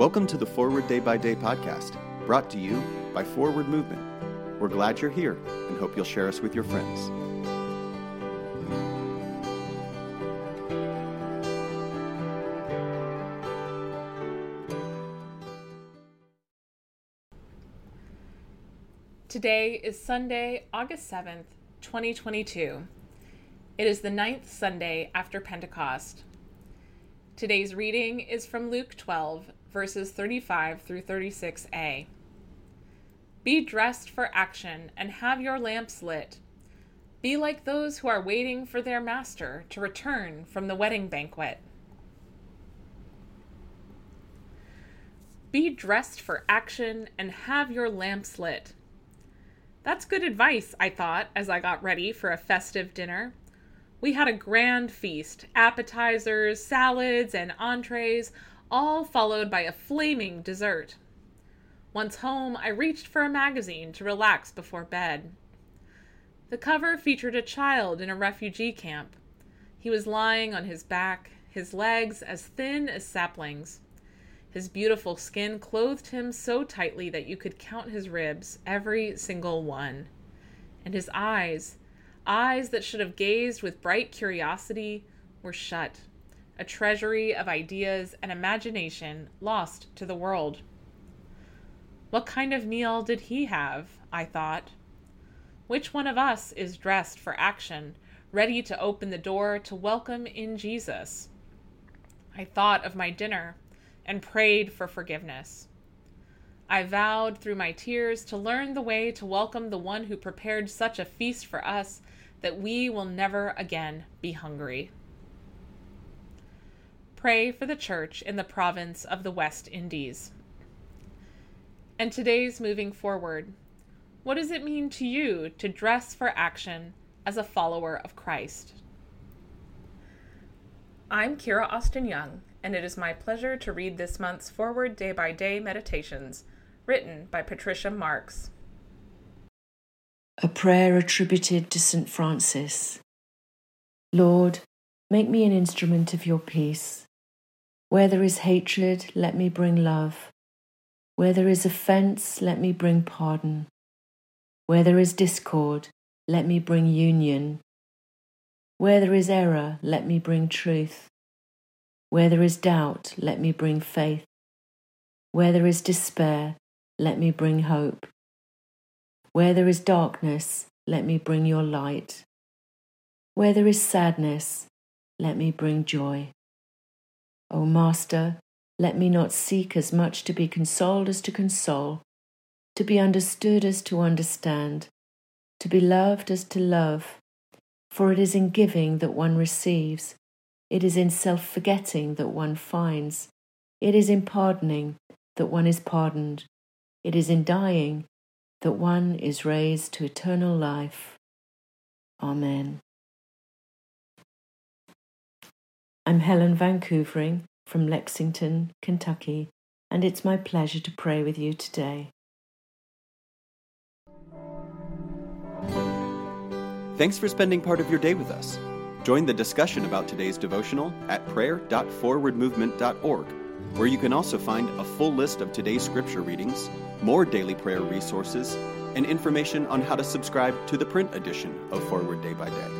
Welcome to the Forward Day by Day podcast, brought to you by Forward Movement. We're glad you're here and hope you'll share us with your friends. Today is Sunday, August 7th, 2022. It is the ninth Sunday after Pentecost. Today's reading is from Luke 12, verses 35 through 36a. Be dressed for action and have your lamps lit. Be like those who are waiting for their master to return from the wedding banquet. Be dressed for action and have your lamps lit. That's good advice, I thought, as I got ready for a festive dinner. We had a grand feast appetizers, salads, and entrees, all followed by a flaming dessert. Once home, I reached for a magazine to relax before bed. The cover featured a child in a refugee camp. He was lying on his back, his legs as thin as saplings. His beautiful skin clothed him so tightly that you could count his ribs, every single one. And his eyes, eyes that should have gazed with bright curiosity, were shut a treasury of ideas and imagination lost to the world. What kind of meal did he have? I thought. Which one of us is dressed for action, ready to open the door to welcome in Jesus? I thought of my dinner and prayed for forgiveness. I vowed through my tears to learn the way to welcome the one who prepared such a feast for us that we will never again be hungry. Pray for the Church in the province of the West Indies. And today's moving forward. What does it mean to you to dress for action as a follower of Christ? I'm Kira Austin Young, and it is my pleasure to read this month's Forward Day by Day Meditations, written by Patricia Marks. A prayer attributed to St. Francis. Lord, make me an instrument of your peace. Where there is hatred, let me bring love. Where there is offence, let me bring pardon. Where there is discord, let me bring union. Where there is error, let me bring truth. Where there is doubt, let me bring faith. Where there is despair, let me bring hope. Where there is darkness, let me bring your light. Where there is sadness, let me bring joy. O Master, let me not seek as much to be consoled as to console, to be understood as to understand, to be loved as to love. For it is in giving that one receives, it is in self forgetting that one finds, it is in pardoning that one is pardoned, it is in dying that one is raised to eternal life. Amen. I'm Helen Van Koevering from Lexington, Kentucky, and it's my pleasure to pray with you today. Thanks for spending part of your day with us. Join the discussion about today's devotional at prayer.forwardmovement.org, where you can also find a full list of today's scripture readings, more daily prayer resources, and information on how to subscribe to the print edition of Forward Day by Day.